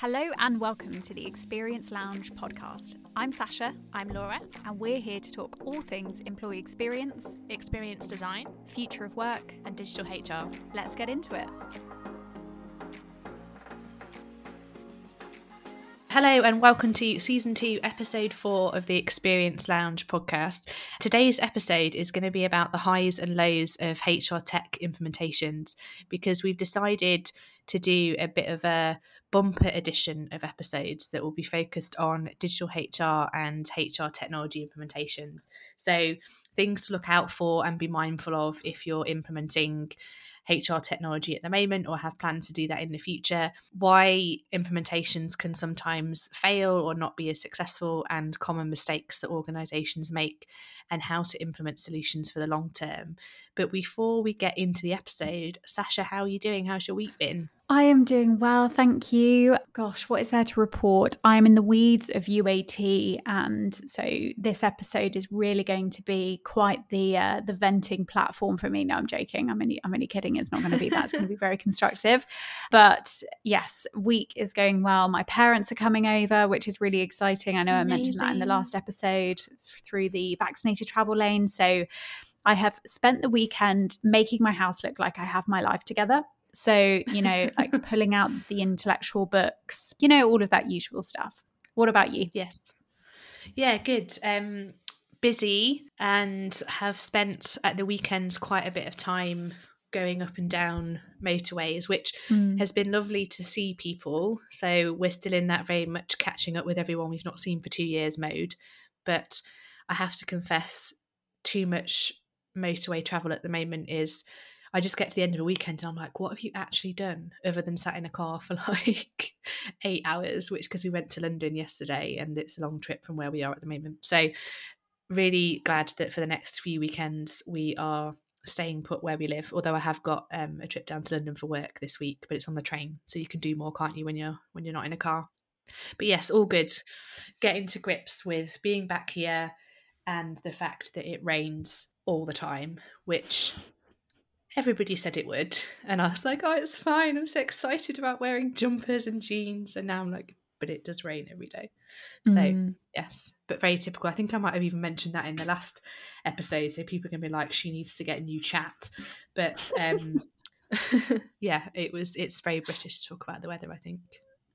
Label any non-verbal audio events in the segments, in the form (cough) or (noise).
Hello and welcome to the Experience Lounge podcast. I'm Sasha. I'm Laura. And we're here to talk all things employee experience, experience design, future of work, and digital HR. Let's get into it. Hello and welcome to season two, episode four of the Experience Lounge podcast. Today's episode is going to be about the highs and lows of HR tech implementations because we've decided to do a bit of a bumper edition of episodes that will be focused on digital HR and HR technology implementations. So, things to look out for and be mindful of if you're implementing HR technology at the moment or have plans to do that in the future, why implementations can sometimes fail or not be as successful, and common mistakes that organizations make, and how to implement solutions for the long term. But before we get into the episode, Sasha, how are you doing? How's your week been? I am doing well, thank you. Gosh, what is there to report? I'm in the weeds of UAT, and so this episode is really going to be quite the uh, the venting platform for me. No, I'm joking. I'm only I'm only kidding. It's not going to be that. It's going to be very constructive. But yes, week is going well. My parents are coming over, which is really exciting. I know Amazing. I mentioned that in the last episode through the vaccinated travel lane. So I have spent the weekend making my house look like I have my life together. So, you know, like (laughs) pulling out the intellectual books, you know, all of that usual stuff. What about you? Yes. Yeah, good. Um busy and have spent at the weekends quite a bit of time going up and down motorways, which mm. has been lovely to see people. So we're still in that very much catching up with everyone we've not seen for two years mode. But I have to confess, too much motorway travel at the moment is I just get to the end of a weekend and I'm like, what have you actually done other than sat in a car for (laughs) like eight hours? Which, because we went to London yesterday and it's a long trip from where we are at the moment. So, really glad that for the next few weekends we are staying put where we live. Although I have got um, a trip down to London for work this week, but it's on the train, so you can do more, can't you, when you're when you're not in a car? But yes, all good. Getting to grips with being back here and the fact that it rains all the time, which everybody said it would. And I was like, oh, it's fine. I'm so excited about wearing jumpers and jeans. And now I'm like, but it does rain every day. So, mm. yes, but very typical. I think I might have even mentioned that in the last episode. So people to be like, she needs to get a new chat. But um, (laughs) (laughs) yeah, it was, it's very British to talk about the weather, I think.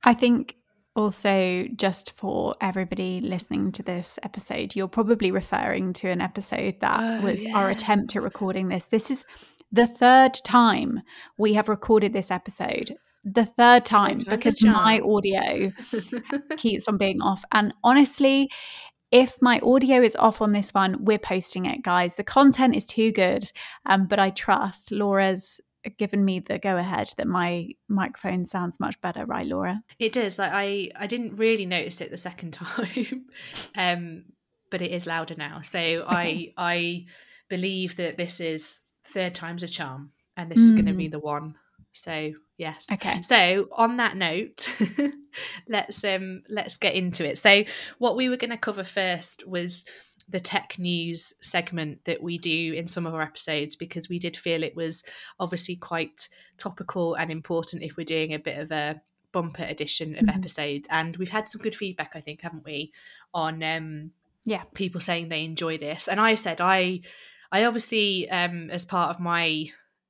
I think also, just for everybody listening to this episode, you're probably referring to an episode that oh, was yeah. our attempt at recording this. This is the third time we have recorded this episode the third time because my audio (laughs) keeps on being off and honestly if my audio is off on this one we're posting it guys the content is too good um, but i trust laura's given me the go ahead that my microphone sounds much better right laura? It does. Like i i didn't really notice it the second (laughs) time um but it is louder now. So okay. i i believe that this is third time's a charm and this mm. is going to be the one. So yes. Okay. So on that note (laughs) let's um let's get into it. So what we were going to cover first was the tech news segment that we do in some of our episodes because we did feel it was obviously quite topical and important if we're doing a bit of a bumper edition of mm-hmm. episodes. And we've had some good feedback i think haven't we on um yeah. people saying they enjoy this. And i said i I obviously, um, as part of my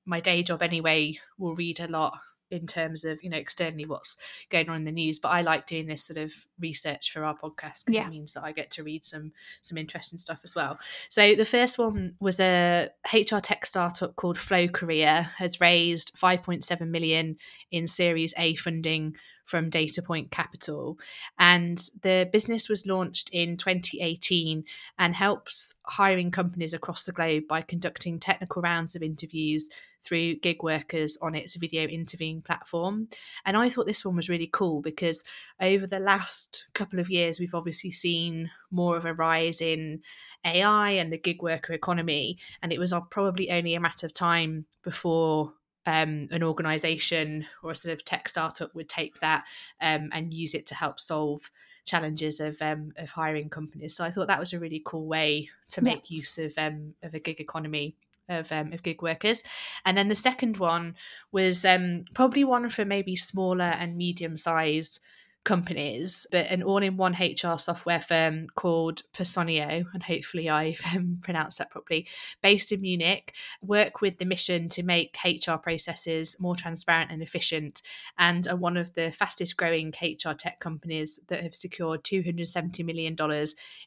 my day job anyway, will read a lot in terms of you know externally what's going on in the news but i like doing this sort of research for our podcast because yeah. it means that i get to read some some interesting stuff as well so the first one was a hr tech startup called FloCareer has raised 5.7 million in series a funding from Datapoint Capital. And the business was launched in 2018 and helps hiring companies across the globe by conducting technical rounds of interviews through gig workers on its video interviewing platform. And I thought this one was really cool because over the last couple of years, we've obviously seen more of a rise in AI and the gig worker economy. And it was uh, probably only a matter of time before um, an organization or a sort of tech startup would take that um, and use it to help solve challenges of um, of hiring companies. So I thought that was a really cool way to make yeah. use of um, of a gig economy of um, of gig workers. And then the second one was um, probably one for maybe smaller and medium size companies, but an all in one HR software firm called Personio, and hopefully I've um, pronounced that properly, based in Munich, work with the mission to make HR processes more transparent and efficient, and are one of the fastest growing HR tech companies that have secured $270 million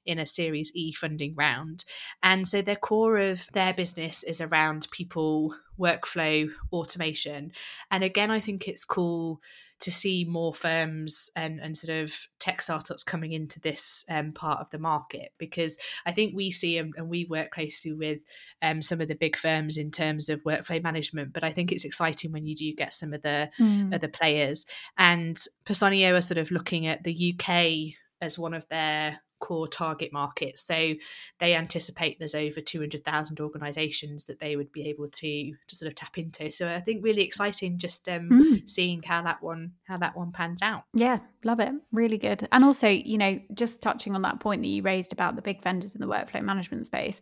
in a Series E funding round. And so their core of their business is around people workflow automation. And again, I think it's cool to see more firms and, and sort of tech startups coming into this um, part of the market because I think we see and, and we work closely with um, some of the big firms in terms of workflow management. But I think it's exciting when you do get some of the mm. other players. And Personio are sort of looking at the UK as one of their core target markets. So they anticipate there's over 200,000 organisations that they would be able to to sort of tap into. So I think really exciting just um, mm. seeing how that one how that one pans out. Yeah, love it. Really good. And also, you know, just touching on that point that you raised about the big vendors in the workflow management space,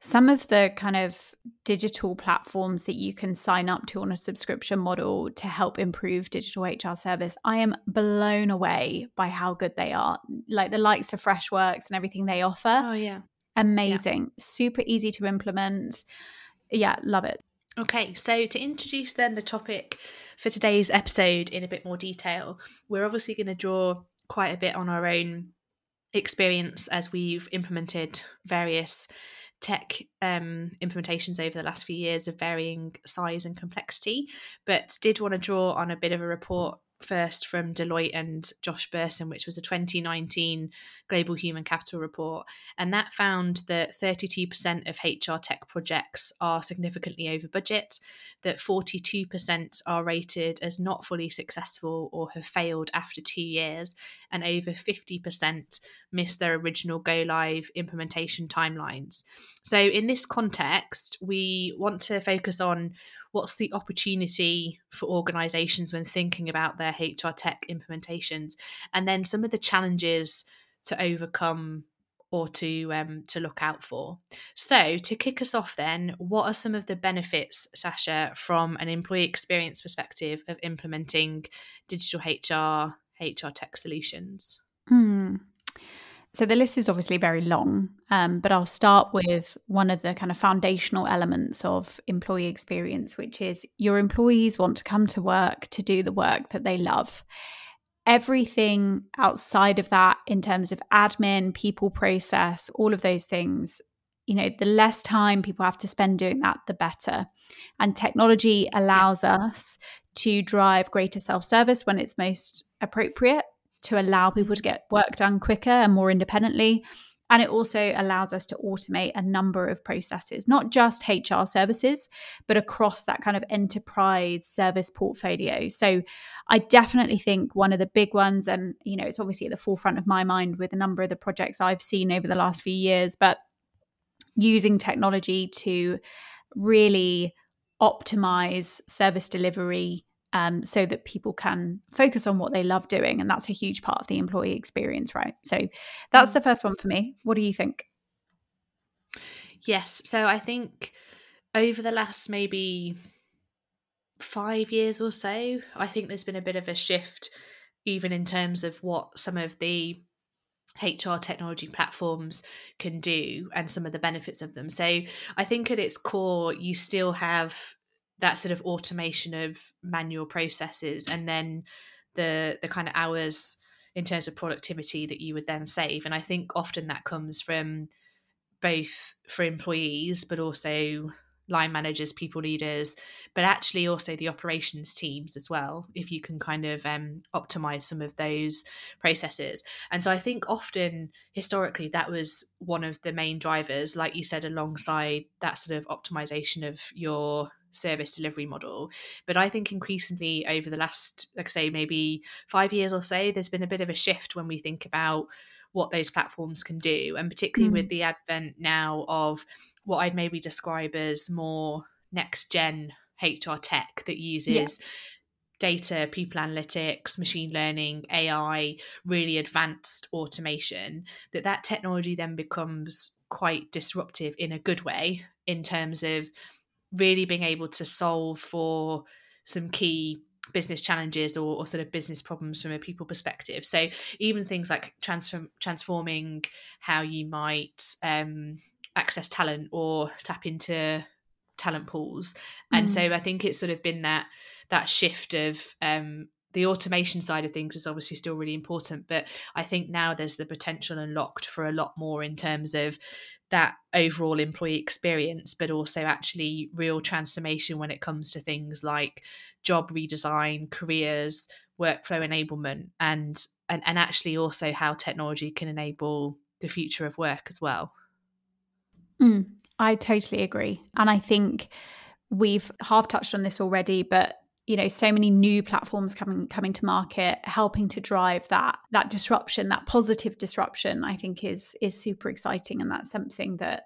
some of the kind of digital platforms that you can sign up to on a subscription model to help improve digital HR service, I am blown away by how good they are. Like the likes of Freshworks and everything they offer. Oh, yeah. Amazing. Yeah. Super easy to implement. Yeah, love it. Okay, so to introduce then the topic for today's episode in a bit more detail, we're obviously going to draw quite a bit on our own experience as we've implemented various tech um, implementations over the last few years of varying size and complexity, but did want to draw on a bit of a report first from Deloitte and Josh Bersin, which was a 2019 Global Human Capital report. And that found that 32% of HR tech projects are significantly over budget, that 42% are rated as not fully successful or have failed after two years, and over 50% miss their original go live implementation timelines. So, in this context, we want to focus on what's the opportunity for organizations when thinking about their HR tech implementations, and then some of the challenges to overcome or to um, to look out for. So to kick us off, then, what are some of the benefits, Sasha, from an employee experience perspective of implementing digital HR HR tech solutions? Hmm. So the list is obviously very long, um, but I'll start with one of the kind of foundational elements of employee experience, which is your employees want to come to work to do the work that they love. Everything outside of that, in terms of admin, people process, all of those things, you know, the less time people have to spend doing that, the better. And technology allows us to drive greater self service when it's most appropriate to allow people to mm. get work done quicker and more independently. And it also allows us to automate a number of processes, not just HR services, but across that kind of enterprise service portfolio. So I definitely think one of the big ones, and you know, it's obviously at the forefront of my mind with a number of the projects I've seen over the last few years, but using technology to really optimize service delivery um, so that people can focus on what they love doing. And that's a huge part of the employee experience, right? So that's mm. the first one for me. What do you think? Yes. So I think over the last maybe five years or so, I think there's been a bit of a shift, even in terms of what some of the HR technology platforms can do and some of the benefits of them. So I think at its core, you still have that sort of automation of manual processes and then the the kind of hours in terms of productivity that you would then save. And i think often that comes from both for employees but also line managers people leaders but actually also the operations teams as well if you can kind of um, optimize some of those processes. And so i think often historically that was one of the main drivers like you said alongside that sort of optimization of your service delivery model. But I think increasingly over the last, like I say, maybe five years or so, there's been a bit of a shift when we think about what those platforms can do, and particularly mm. with the advent now of what I'd maybe describe as more next gen HR tech that uses yeah. data, people analytics, machine learning, AI, really advanced automation, that that technology then becomes quite disruptive in a good way in terms of really being able to solve for some key business challenges or, or, sort of business problems from a people perspective. So even things like transform transforming how you might um, access talent or tap into talent pools. And mm. so I think it's sort of been that that shift of um, the automation side of things is obviously still really important, but I think now there's the potential unlocked for a lot more in terms of that overall employee experience, but also actually real transformation when it comes to things like job redesign, careers, workflow enablement, and and, and actually also how technology can enable the future of work as well. Mm, I totally agree. And I think we've half touched on this already, but you know so many new platforms coming coming to market helping to drive that that disruption that positive disruption i think is is super exciting. And that's something that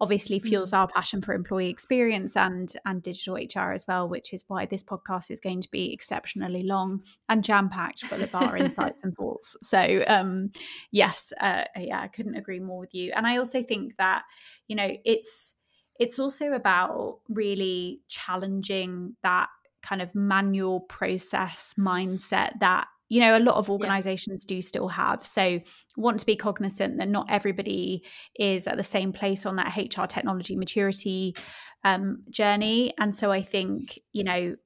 obviously fuels mm. our passion for employee experience and and digital hr as well which is why this podcast is going to be exceptionally long and jam packed full of our (laughs) insights and thoughts. So um yes uh, yeah i couldn't agree more with you. And i also think that you know it's it's also about really challenging that kind of manual process mindset that you know a lot of organizations yeah. do still have. So want to be cognizant that not everybody is at the same place on that hr technology maturity um, journey. And so i think you know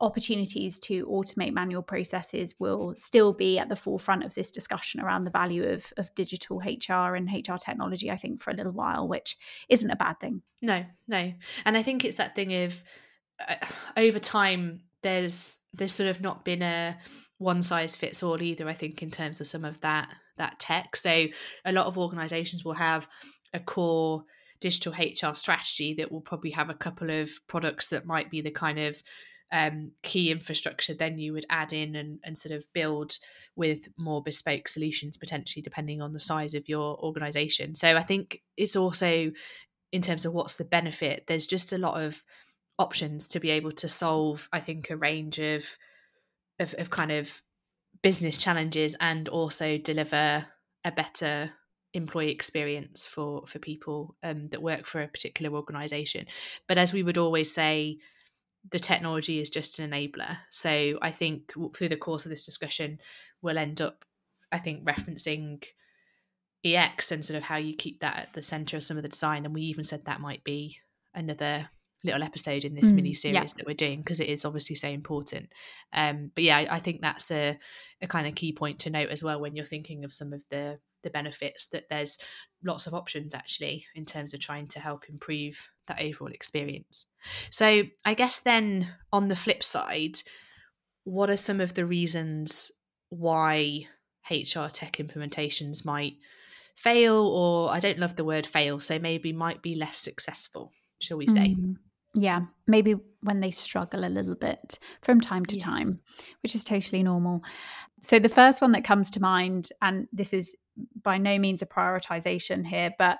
opportunities to automate manual processes will still be at the forefront of this discussion around the value of, of digital hr and hr technology i think for a little while which isn't a bad thing. No no. And i think it's that thing of over time there's there's sort of not been a one size fits all either i think in terms of some of that that tech. So a lot of organizations will have a core digital hr strategy that will probably have a couple of products that might be the kind of um, key infrastructure then you would add in and, and sort of build with more bespoke solutions potentially depending on the size of your organization. So i think it's also in terms of what's the benefit there's just a lot of options to be able to solve i think a range of of, of kind of business challenges and also deliver a better employee experience for for people um, that work for a particular organization. But as we would always say the technology is just an enabler. So i think through the course of this discussion we'll end up i think referencing ex and sort of how you keep that at the center of some of the design. And we even said that might be another little episode in this mm, mini series yeah. that we're doing because it is obviously so important. Um, but yeah, I, I, think that's a, a kind of key point to note as well when you're thinking of some of the the benefits that there's lots of options actually in terms of trying to help improve that overall experience. So I guess then on the flip side, what are some of the reasons why HR tech implementations might fail or I don't love the word fail, so maybe might be less successful, shall we say? Mm yeah maybe when they struggle a little bit from time to yes. time which is totally normal so the first one that comes to mind and this is by no means a prioritization here but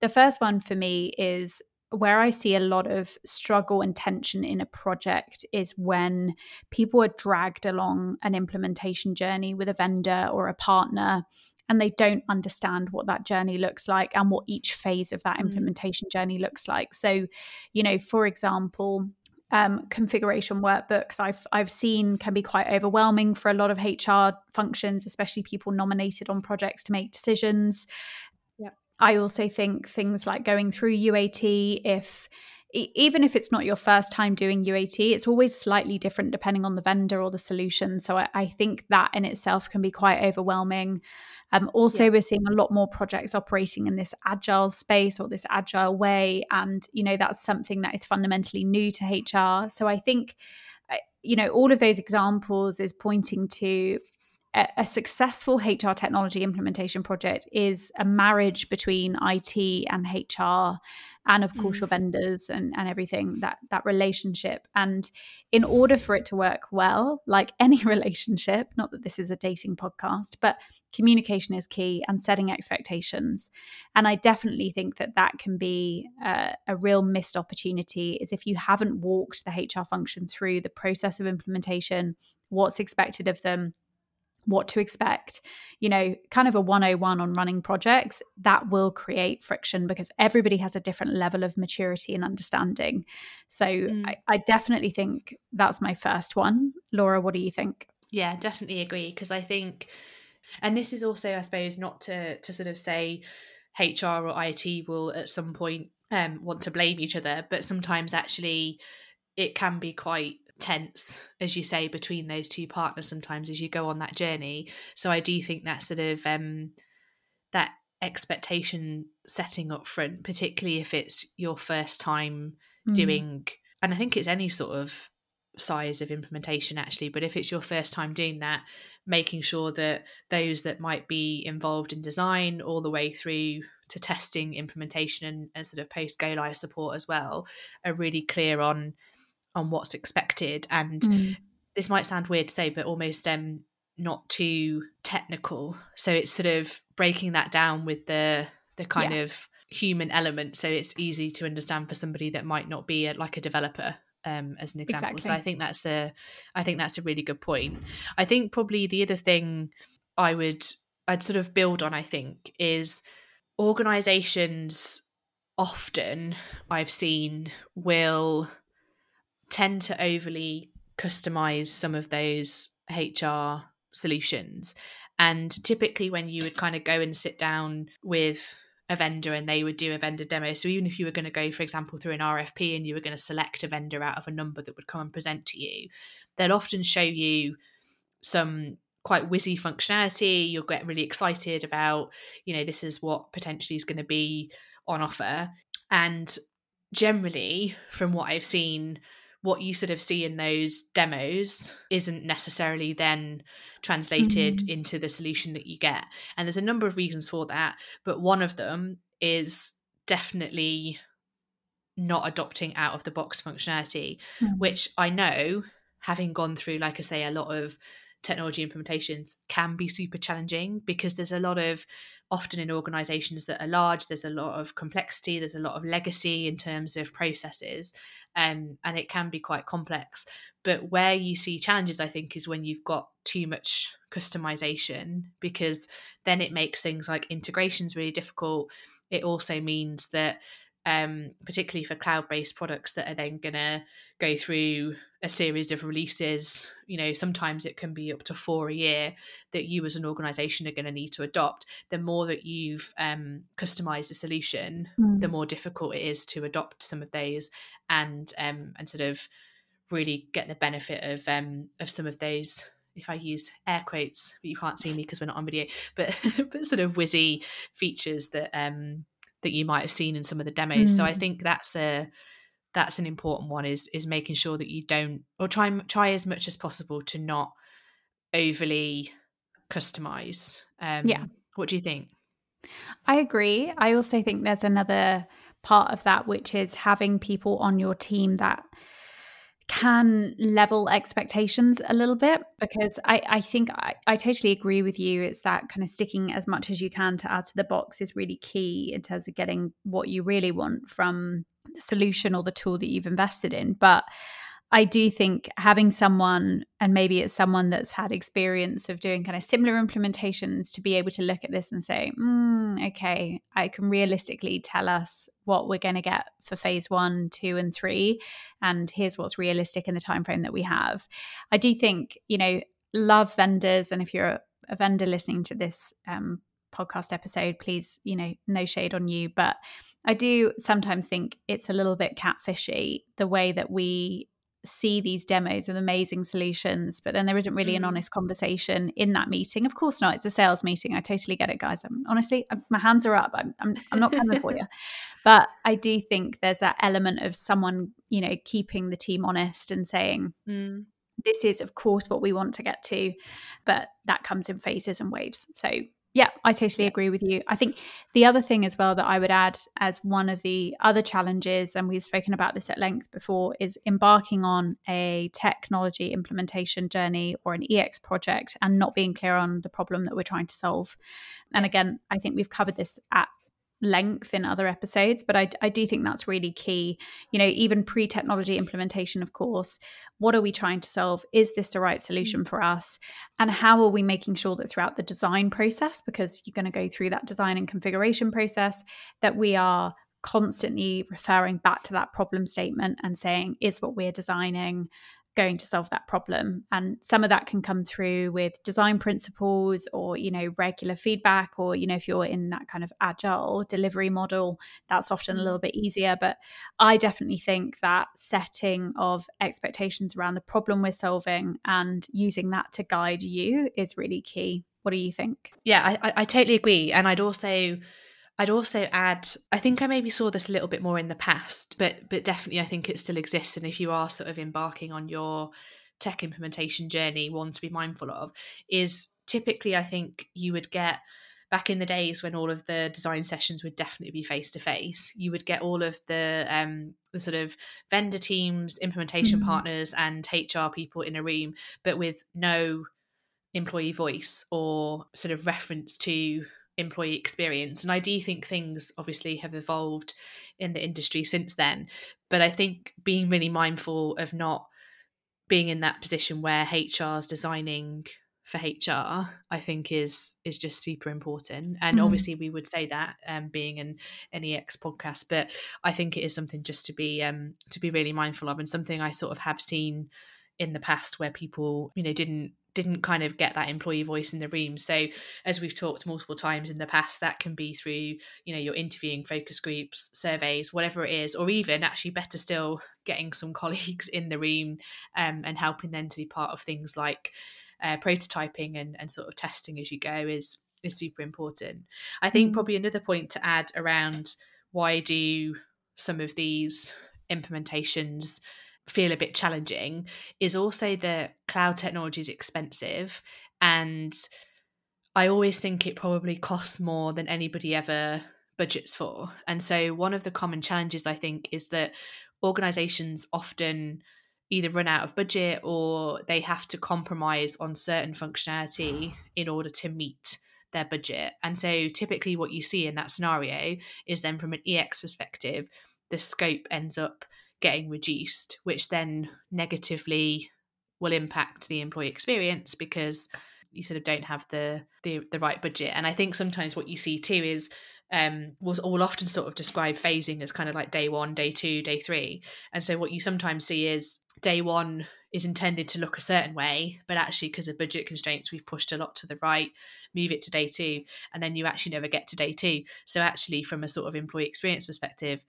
the first one for me is where I see a lot of struggle and tension in a project is when people are dragged along an implementation journey with a vendor or a partner and they don't understand what that journey looks like and what each phase of that mm. implementation journey looks like. So, you know, for example, um, configuration workbooks I've I've seen can be quite overwhelming for a lot of HR functions, especially people nominated on projects to make decisions. Yeah. I also think things like going through UAT, if even if it's not your first time doing UAT, it's always slightly different depending on the vendor or the solution. So I, I think that in itself can be quite overwhelming. Um, also, yeah. we're seeing a lot more projects operating in this agile space or this agile way. And, you know, that's something that is fundamentally new to HR. So I think, uh, you know, all of those examples is pointing to a, successful HR technology implementation project is a marriage between IT and HR and of course mm. your vendors and, and everything that that relationship and in order for it to work well like any (laughs) relationship not that this is a dating podcast but communication is key and setting expectations and i definitely think that that can be a, a real missed opportunity is if you haven't walked the hr function through the process of implementation what's expected of them what to expect, you know, kind of a 101 on running projects, that will create friction because everybody has a different level of maturity and understanding. So mm. I, I definitely think that's my first one. Laura, what do you think? Yeah, definitely agree. Because I think, and this is also, I suppose, not to to sort of say HR or IT will at some point um, want to blame each other, but sometimes actually it can be quite tense, as you say, between those two partners sometimes as you go on that journey. So I do think that sort of um, that expectation setting up front, particularly if it's your first time mm. doing, and I think it's any sort of size of implementation actually, but if it's your first time doing that, making sure that those that might be involved in design all the way through to testing, implementation, and, and sort of post go live support as well are really clear on on what's expected and mm. this might sound weird to say but almost um not too technical so it's sort of breaking that down with the the kind yeah. of human element so it's easy to understand for somebody that might not be a, like a developer um, as an example exactly. so i think that's a i think that's a really good point i think probably the other thing i would i'd sort of build on i think is organizations often i've seen will tend to overly customize some of those HR solutions. And typically, when you would kind of go and sit down with a vendor and they would do a vendor demo. So, even if you were going to go, for example, through an RFP and you were going to select a vendor out of a number that would come and present to you, they'll often show you some quite whizzy functionality. You'll get really excited about, you know, this is what potentially is going to be on offer. And generally, from what I've seen, what you sort of see in those demos isn't necessarily then translated mm-hmm. into the solution that you get. And there's a number of reasons for that, but one of them is definitely not adopting out of the box functionality, mm-hmm. which I know having gone through, like I say, a lot of technology implementations can be super challenging because there's a lot of often in organizations that are large there's a lot of complexity there's a lot of legacy in terms of processes um, and it can be quite complex. But where you see challenges i think is when you've got too much customization because then it makes things like integrations really difficult. It also means that um, particularly for cloud-based products that are then going to go through a series of releases you know sometimes it can be up to four a year that you as an organization are going to need to adopt the more that you've um, customized a solution mm. the more difficult it is to adopt some of those and um, and sort of really get the benefit of um, of some of those if I use air quotes, but you can't see me because we're not on video, but (laughs) but sort of whizzy features that um that you might have seen in some of the demos. Mm. So I hmm. think that's a that's an important one is is making sure that you don't or try try as much as possible to not overly customize. Um, yeah. What do you think? I agree. I also think there's another part of that, which is having people on your team that can level expectations a little bit because I, I think I, I totally agree with you. It's that kind of sticking as much as you can to out of the box is really key in terms of getting what you really want from the solution or the tool that you've invested in. But I do think having someone, and maybe it's someone that's had experience of doing kind of similar implementations, to be able to look at this and say, mm, okay, I can realistically tell us what we're going to get for phase one, two, and three, and here's what's realistic in the time frame that we have. I do think, you know, love vendors, and if you're a, a vendor listening to this um, podcast episode, please, you know, no shade on you, but I do sometimes think it's a little bit catfishy the way that we see these demos with amazing solutions, but then there isn't really an mm. honest conversation in that meeting. Of course not. It's a sales meeting. I totally get it, guys. I'm, honestly, I'm, my hands are up. I'm, I'm, I'm not coming for you. (laughs) But I do think there's that element of someone, you know, keeping the team honest and saying, mm. this is, of course, what we want to get to, but that comes in phases and waves. So yeah, I totally agree with you. I think the other thing as well that I would add as one of the other challenges, and we've spoken about this at length before, is embarking on a technology implementation journey or an EX project and not being clear on the problem that we're trying to solve. And again, I think we've covered this at length in other episodes, but I, I do think that's really key. You know, even pre technology implementation, of course, what are we trying to solve? Is this the right mm. solution for us? And how are we making sure that throughout the design process, because you're going to go through that design and configuration process, that we are constantly referring back to that problem statement and saying, is what we're designing going to solve that problem. And some of that can come through with design principles or you know regular feedback or you know if you're in that kind of agile delivery model that's often a little mm. bit easier. But i definitely think that setting of expectations around the problem we're solving and using that to guide you is really key. What do you think? Yeah i, I totally agree. And i'd also I'd also add, I think I maybe saw this a little bit more in the past, but but definitely I think it still exists. And if you are sort of embarking on your tech implementation journey, one to be mindful of is typically I think you would get back in the days when all of the design sessions would definitely be face to face, you would get all of the um, the sort of vendor teams, implementation mm-hmm. partners, and HR people in a room, but with no employee voice or sort of reference to employee experience. And I do think things obviously have evolved in the industry since then. But I think being really mindful of not being in that position where HR is designing for HR, I think is is just super important. And mm. obviously, we would say that um, being an EX podcast, but I think it is something just to be um, to be really mindful of, and something I sort of have seen in the past where people, you know, didn't didn't kind of get that employee voice in the room. So as we've talked multiple times in the past, that can be through, you know, your interviewing focus groups, surveys, whatever it is, or even actually better still getting some (laughs) colleagues in the room um, and helping them to be part of things like uh, prototyping and, and sort of testing as you go is is super important. I think mm. probably another point to add around why do some of these implementations feel a bit challenging is also that cloud technology is expensive and I always think it probably costs more than anybody ever budgets for. And so one of the common challenges I think is that organizations often either run out of budget or they have to compromise on certain functionality in order to meet their budget. And so typically what you see in that scenario is then from an EX perspective, the scope ends up getting reduced, which then negatively will impact the employee experience because you sort of don't have the the, the right budget. And I think sometimes what you see too is um was all often sort of describe phasing as kind of like day one, day two, day three. And so what you sometimes see is day one is intended to look a certain way, but actually because of budget constraints, we've pushed a lot to the right, move it to day two, and then you actually never get to day two. So actually, from a sort of employee experience perspective,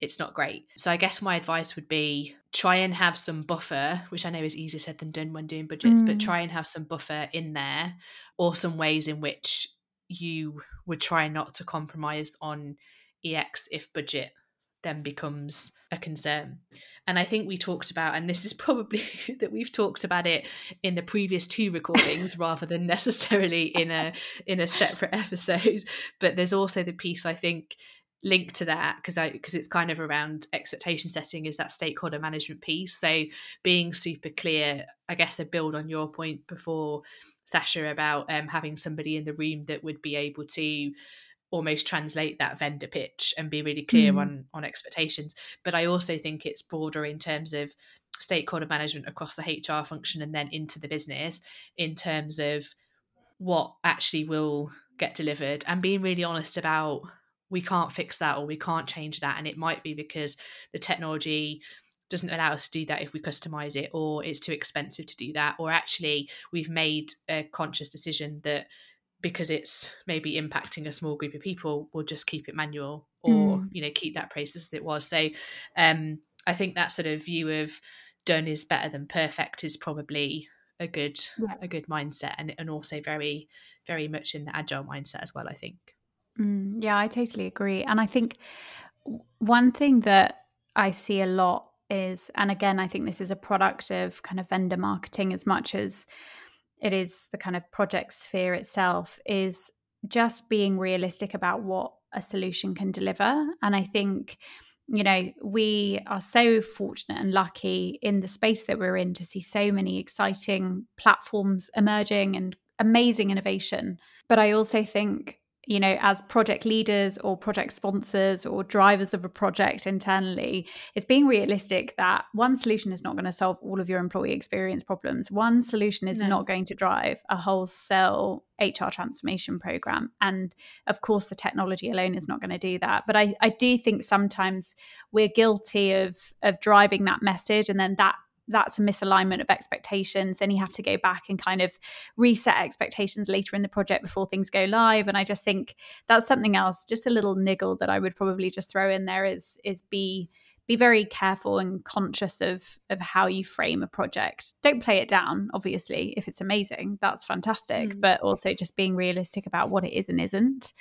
it's not great. So I guess my advice would be try and have some buffer, which I know is easier said than done when doing budgets, mm. but try and have some buffer in there or some ways in which you would try not to compromise on EX if budget then becomes a concern. And I think we talked about, and this is (laughs) probably that we've talked about it in the previous two recordings (laughs) rather than necessarily in a in a separate episode. But there's also the piece I think link to that because I because it's kind of around expectation setting is that stakeholder management piece. So being super clear, I guess, a build on your point before Sasha about um, having somebody in the room that would be able to almost translate that vendor pitch and be really clear mm. on on expectations. But I also think it's broader in terms of stakeholder management across the HR function and then into the business in terms of what actually will get delivered and being really honest about we can't fix that or we can't change that and it might be because the technology doesn't allow us to do that if we customize it or it's too expensive to do that or actually we've made a conscious decision that because it's maybe impacting a small group of people we'll just keep it manual or mm. you know keep that process as it was so um i think that sort of view of done is better than perfect is probably a good yeah. a good mindset and, and also very very much in the agile mindset as well i think Mm, yeah, I totally agree. And I think one thing that I see a lot is, and again, I think this is a product of kind of vendor marketing as much as it is the kind of project sphere itself, is just being realistic about what a solution can deliver. And I think, you know, we are so fortunate and lucky in the space that we're in to see so many exciting platforms emerging and amazing innovation. But I also think you know, as project leaders or project sponsors or drivers of a project internally, it's being realistic that one solution is not going to solve all of your employee experience problems. One solution is no. not going to drive a wholesale HR transformation program. And of course, the technology alone is not going to do that. But I, I do think sometimes we're guilty of of driving that message and then that that's a misalignment of expectations then you have to go back and kind of reset expectations later in the project before things go live. And i just think that's something else just a little niggle that i would probably just throw in there is is be be very careful and conscious of of how you frame a project. Don't play it down obviously if it's amazing that's fantastic mm. but also just being realistic about what it is and isn't.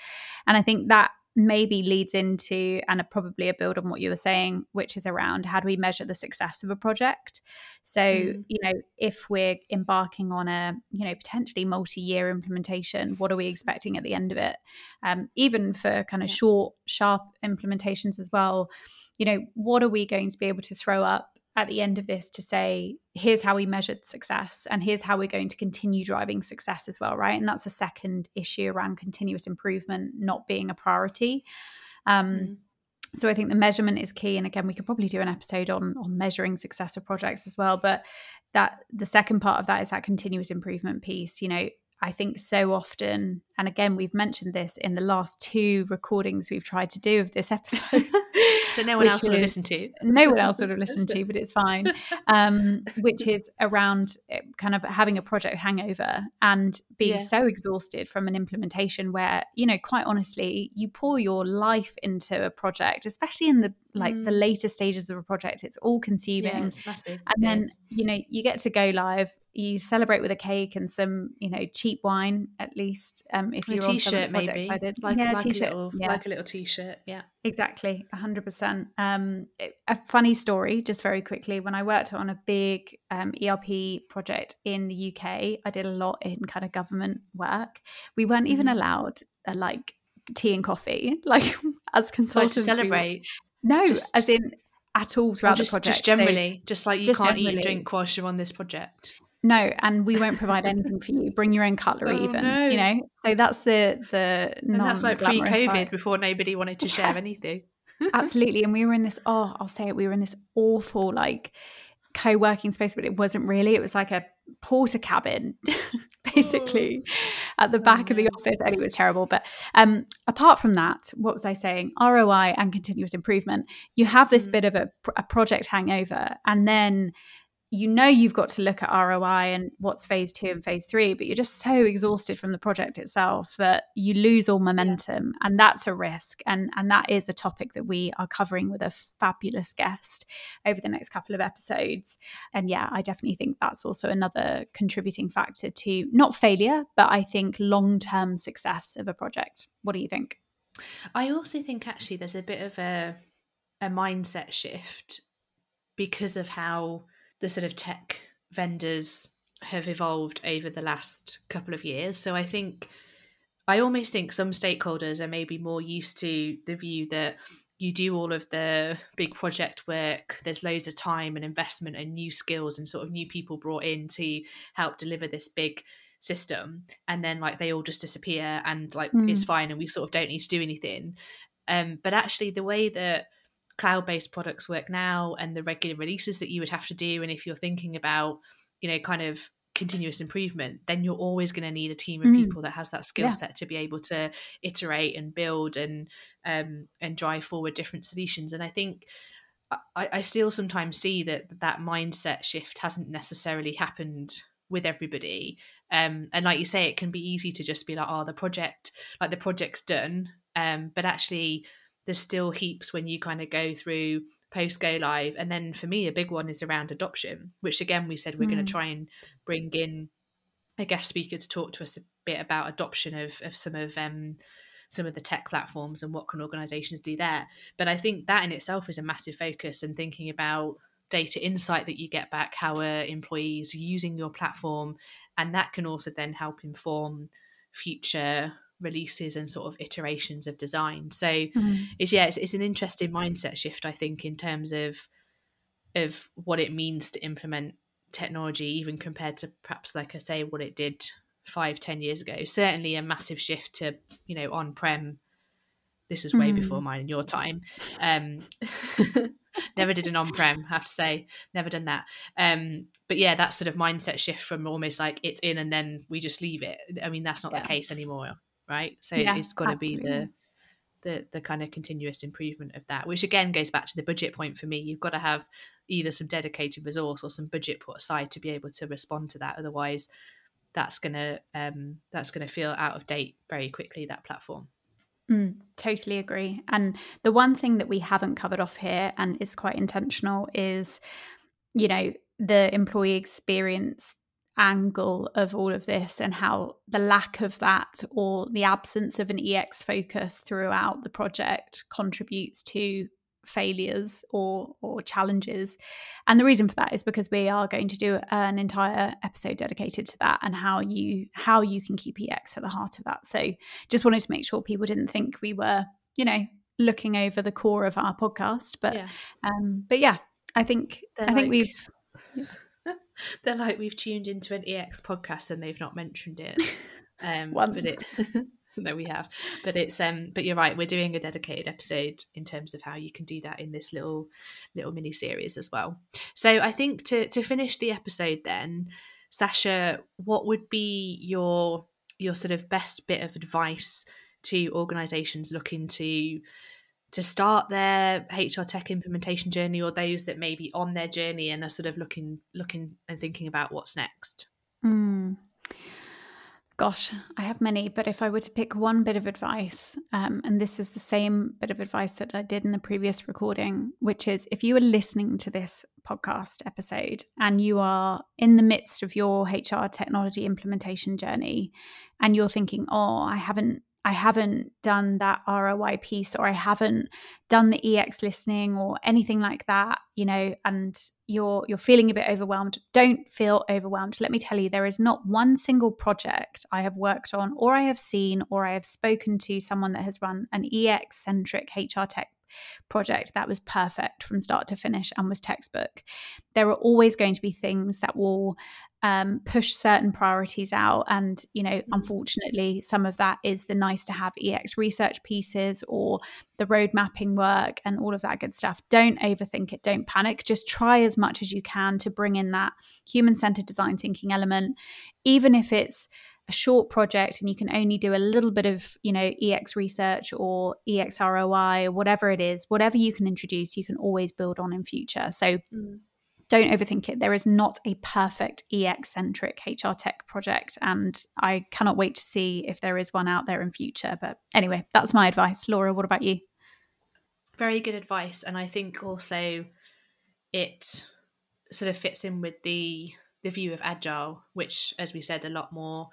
And i think that maybe leads into and probably a build on what you were saying which is around how do we measure the success of a project so mm. you know if we're embarking on a you know potentially multi-year implementation what are we expecting at the end of it um, even for kind of yeah. short sharp implementations as well you know what are we going to be able to throw up at the end of this to say, here's how we measured success and here's how we're going to continue driving success as well, right? And that's a second issue around continuous improvement not being a priority. Um, mm. So I think the measurement is key. And again, we could probably do an episode on on measuring success of projects as well. But that the second part of that is that continuous improvement piece. You know, I think so often, and again, we've mentioned this in the last two recordings we've tried to do of this (laughs) episode. That no one else would have listened to. No one else would have listened to, but it's fine. Um, which is around eh, kind of having a project hangover and being yeah. so exhausted from an implementation where, you know, quite honestly, you pour your life into a project, especially in the like mm. the later stages of a project. It's all consuming. Yeah, it's massive. And it then, is. you know, you get to go live you celebrate with a cake and some, you know, cheap wine at least. Um, if you're a t-shirt, maybe like, yeah, like a little, yeah. like a little t-shirt. Yeah, exactly, hundred percent. Um, a funny story, just very quickly. When I worked on a big um, ERP project in the UK, I did a lot in kind of government work. We weren't even mm-hmm. allowed uh, like tea and coffee, (laughs) like as consultants. Like celebrate. No, just... as in at all throughout just, the project. Just generally, so, just like you just can't generally. eat and drink whilst you're on this project. No, and we won't provide anything for you. Bring your own cutlery, oh, even. No. You know, so that's the the. And that's like pre-COVID, before nobody wanted to share (laughs) anything. Absolutely, and we were in this. Oh, I'll say it. We were in this awful like co-working space, but it wasn't really. It was like a porter cabin, (laughs) basically, oh. at the back oh, of the office. And it was terrible. But um, apart from that, what was I saying? ROI and continuous improvement. You have this mm. bit of a, a project hangover, and then you know you've got to look at ROI and what's phase two and phase three, but you're just so exhausted from the project itself that you lose all momentum. Yeah. And that's a risk. And, and that is a topic that we are covering with a fabulous guest over the next couple of episodes. And yeah, I definitely think that's also another contributing factor to not failure, but I think long term success of a project. What do you think? I also think actually there's a bit of a a mindset shift because of how the sort of tech vendors have evolved over the last couple of years. So I think I almost think some stakeholders are maybe more used to the view that you do all of the big project work, there's loads of time and investment and new skills and sort of new people brought in to help deliver this big system and then like they all just disappear and like mm. it's fine and we sort of don't need to do anything um but actually the way that cloud based products work now and the regular releases that you would have to do. And if you're thinking about, you know, kind of continuous improvement, then you're always going to need a team of mm. people that has that skill yeah. set to be able to iterate and build and um, and drive forward different solutions. And I think I, I still sometimes see that that mindset shift hasn't necessarily happened with everybody. Um, and like you say, it can be easy to just be like, oh, the project, like the project's done. Um, but actually, there's still heaps when you kind of go through post go live and then for me a big one is around adoption which again we said we're mm. going to try and bring in a guest speaker to talk to us a bit about adoption of, of some of um some of the tech platforms and what can organizations do there but i think that in itself is a massive focus and thinking about data insight that you get back how are employees using your platform and that can also then help inform future releases and sort of iterations of design. So mm. it's yeah, it's, it's an interesting mindset shift, I think, in terms of of what it means to implement technology, even compared to perhaps, like I say, what it did five ten years ago certainly a massive shift to you know on-prem this was way mm. before mine and your time um (laughs) never did an on-prem I have to say never done that um but yeah that sort of mindset shift from almost like it's in and then we just leave it i mean that's not yeah. the case anymore right? So yeah, it's got to be the the the kind of continuous improvement of that which again goes back to the budget point for me. You've got to have either some dedicated resource or some budget put aside to be able to respond to that. Otherwise that's gonna um, that's gonna feel out of date very quickly that platform. Mm, totally agree. And the one thing that we haven't covered off here and is quite intentional is, you know, the employee experience angle of all of this and how the lack of that or the absence of an EX focus throughout the project contributes to failures or or challenges. And the reason for that is because we are going to do an entire episode dedicated to that and how you how you can keep ex at the heart of that. So just wanted to make sure people didn't think we were you know looking over the core of our podcast but yeah. um but yeah i think they're i think we've (laughs) they're like we've tuned into an ex podcast and they've not mentioned it. (laughs) Um but it (laughs) no we have. But it's um but you're right we're doing a dedicated episode in terms of how you can do that in this little little mini series as well. So i think to to finish the episode then sasha what would be your your sort of best bit of advice to organizations looking to to start their HR tech implementation journey or those that may be on their journey and are sort of looking looking and thinking about what's next? Mm. Gosh, I have many, but if I were to pick one bit of advice, um, and this is the same bit of advice that I did in the previous recording, which is if you are listening to this podcast episode and you are in the midst of your HR technology implementation journey and you're thinking, oh, I haven't I haven't done that ROI piece or I haven't done the EX listening or anything like that, you know, and you're you're feeling a bit overwhelmed, don't feel overwhelmed. Let me tell you there is not one single project I have worked on or I have seen or I have spoken to someone that has run an EX centric HR tech project that was perfect from start to finish and was textbook. There are always going to be things that will um, push certain priorities out. And, you know, mm-hmm. unfortunately, some of that is the nice to have EX research pieces or the road mapping work and all of that good stuff. Don't overthink it. Don't panic. Just try as much as you can to bring in that human centered design thinking element, even if it's a short project and you can only do a little bit of you know ex research or ex roi or whatever it is whatever you can introduce you can always build on in future. So mm. don't overthink it. There is not a perfect ex centric hr tech project and i cannot wait to see if there is one out there in future. But anyway that's my advice. Laura what about you? Very good advice. And i think also it sort of fits in with the the view of agile, which, as we said, a lot more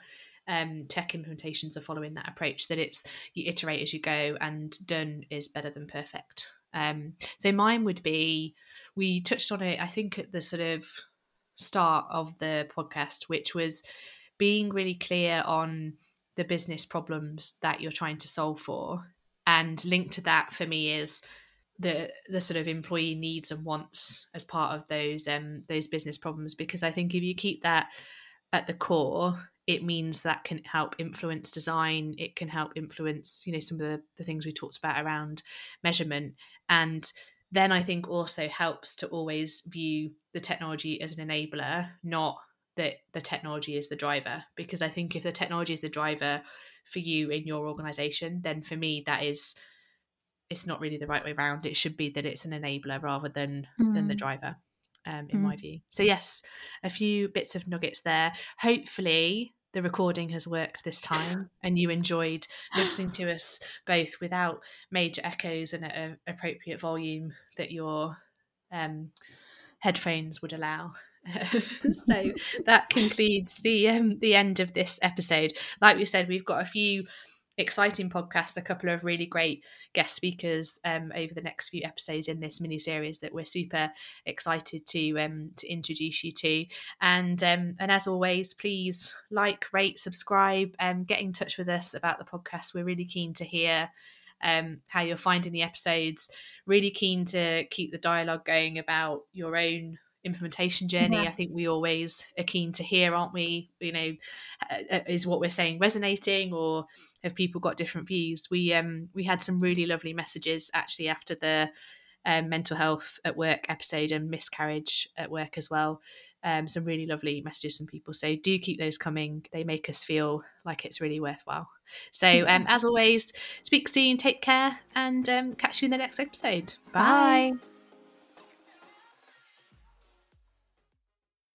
um, tech implementations are following that approach. That it's you iterate as you go, and done is better than perfect. Um, so mine would be we touched on it, I think, at the sort of start of the podcast, which was being really clear on the business problems that you're trying to solve for. And linked to that for me is the the sort of employee needs and wants as part of those um those business problems because I think if you keep that at the core it means that can help influence design it can help influence you know some of the, the things we talked about around measurement and then I think also helps to always view the technology as an enabler not that the technology is the driver because I think if the technology is the driver for you in your organization then for me that is it's not really the right way around. It should be that it's an enabler rather than mm. than the mm. driver, um, in mm. my view. So yes, a few bits of nuggets there. Hopefully, the recording has worked this time, and you enjoyed listening to us both without major echoes and at an appropriate volume that your um, headphones would allow. (laughs) so that concludes the um, the end of this episode. Like we said, we've got a few exciting podcast, a couple of really great guest speakers um, over the next few episodes in this mini series that we're super excited to um, to introduce you to. And um, and as always, please like, rate, subscribe, and um, get in touch with us about the podcast. We're really keen to hear. Um, how you're finding the episodes. Really keen to keep the dialogue going about your own implementation journey. Yeah. I think we always are keen to hear, aren't we? You know, uh, uh, is what we're saying resonating, or have people got different views? We um we had some really lovely messages actually after the um, mental health at work episode and miscarriage at work as well. Um, some really lovely messages from people. So do keep those coming. They make us feel like it's really worthwhile. So (laughs) um, as always, speak soon, take care, and um, catch you in the next episode. Bye. Bye.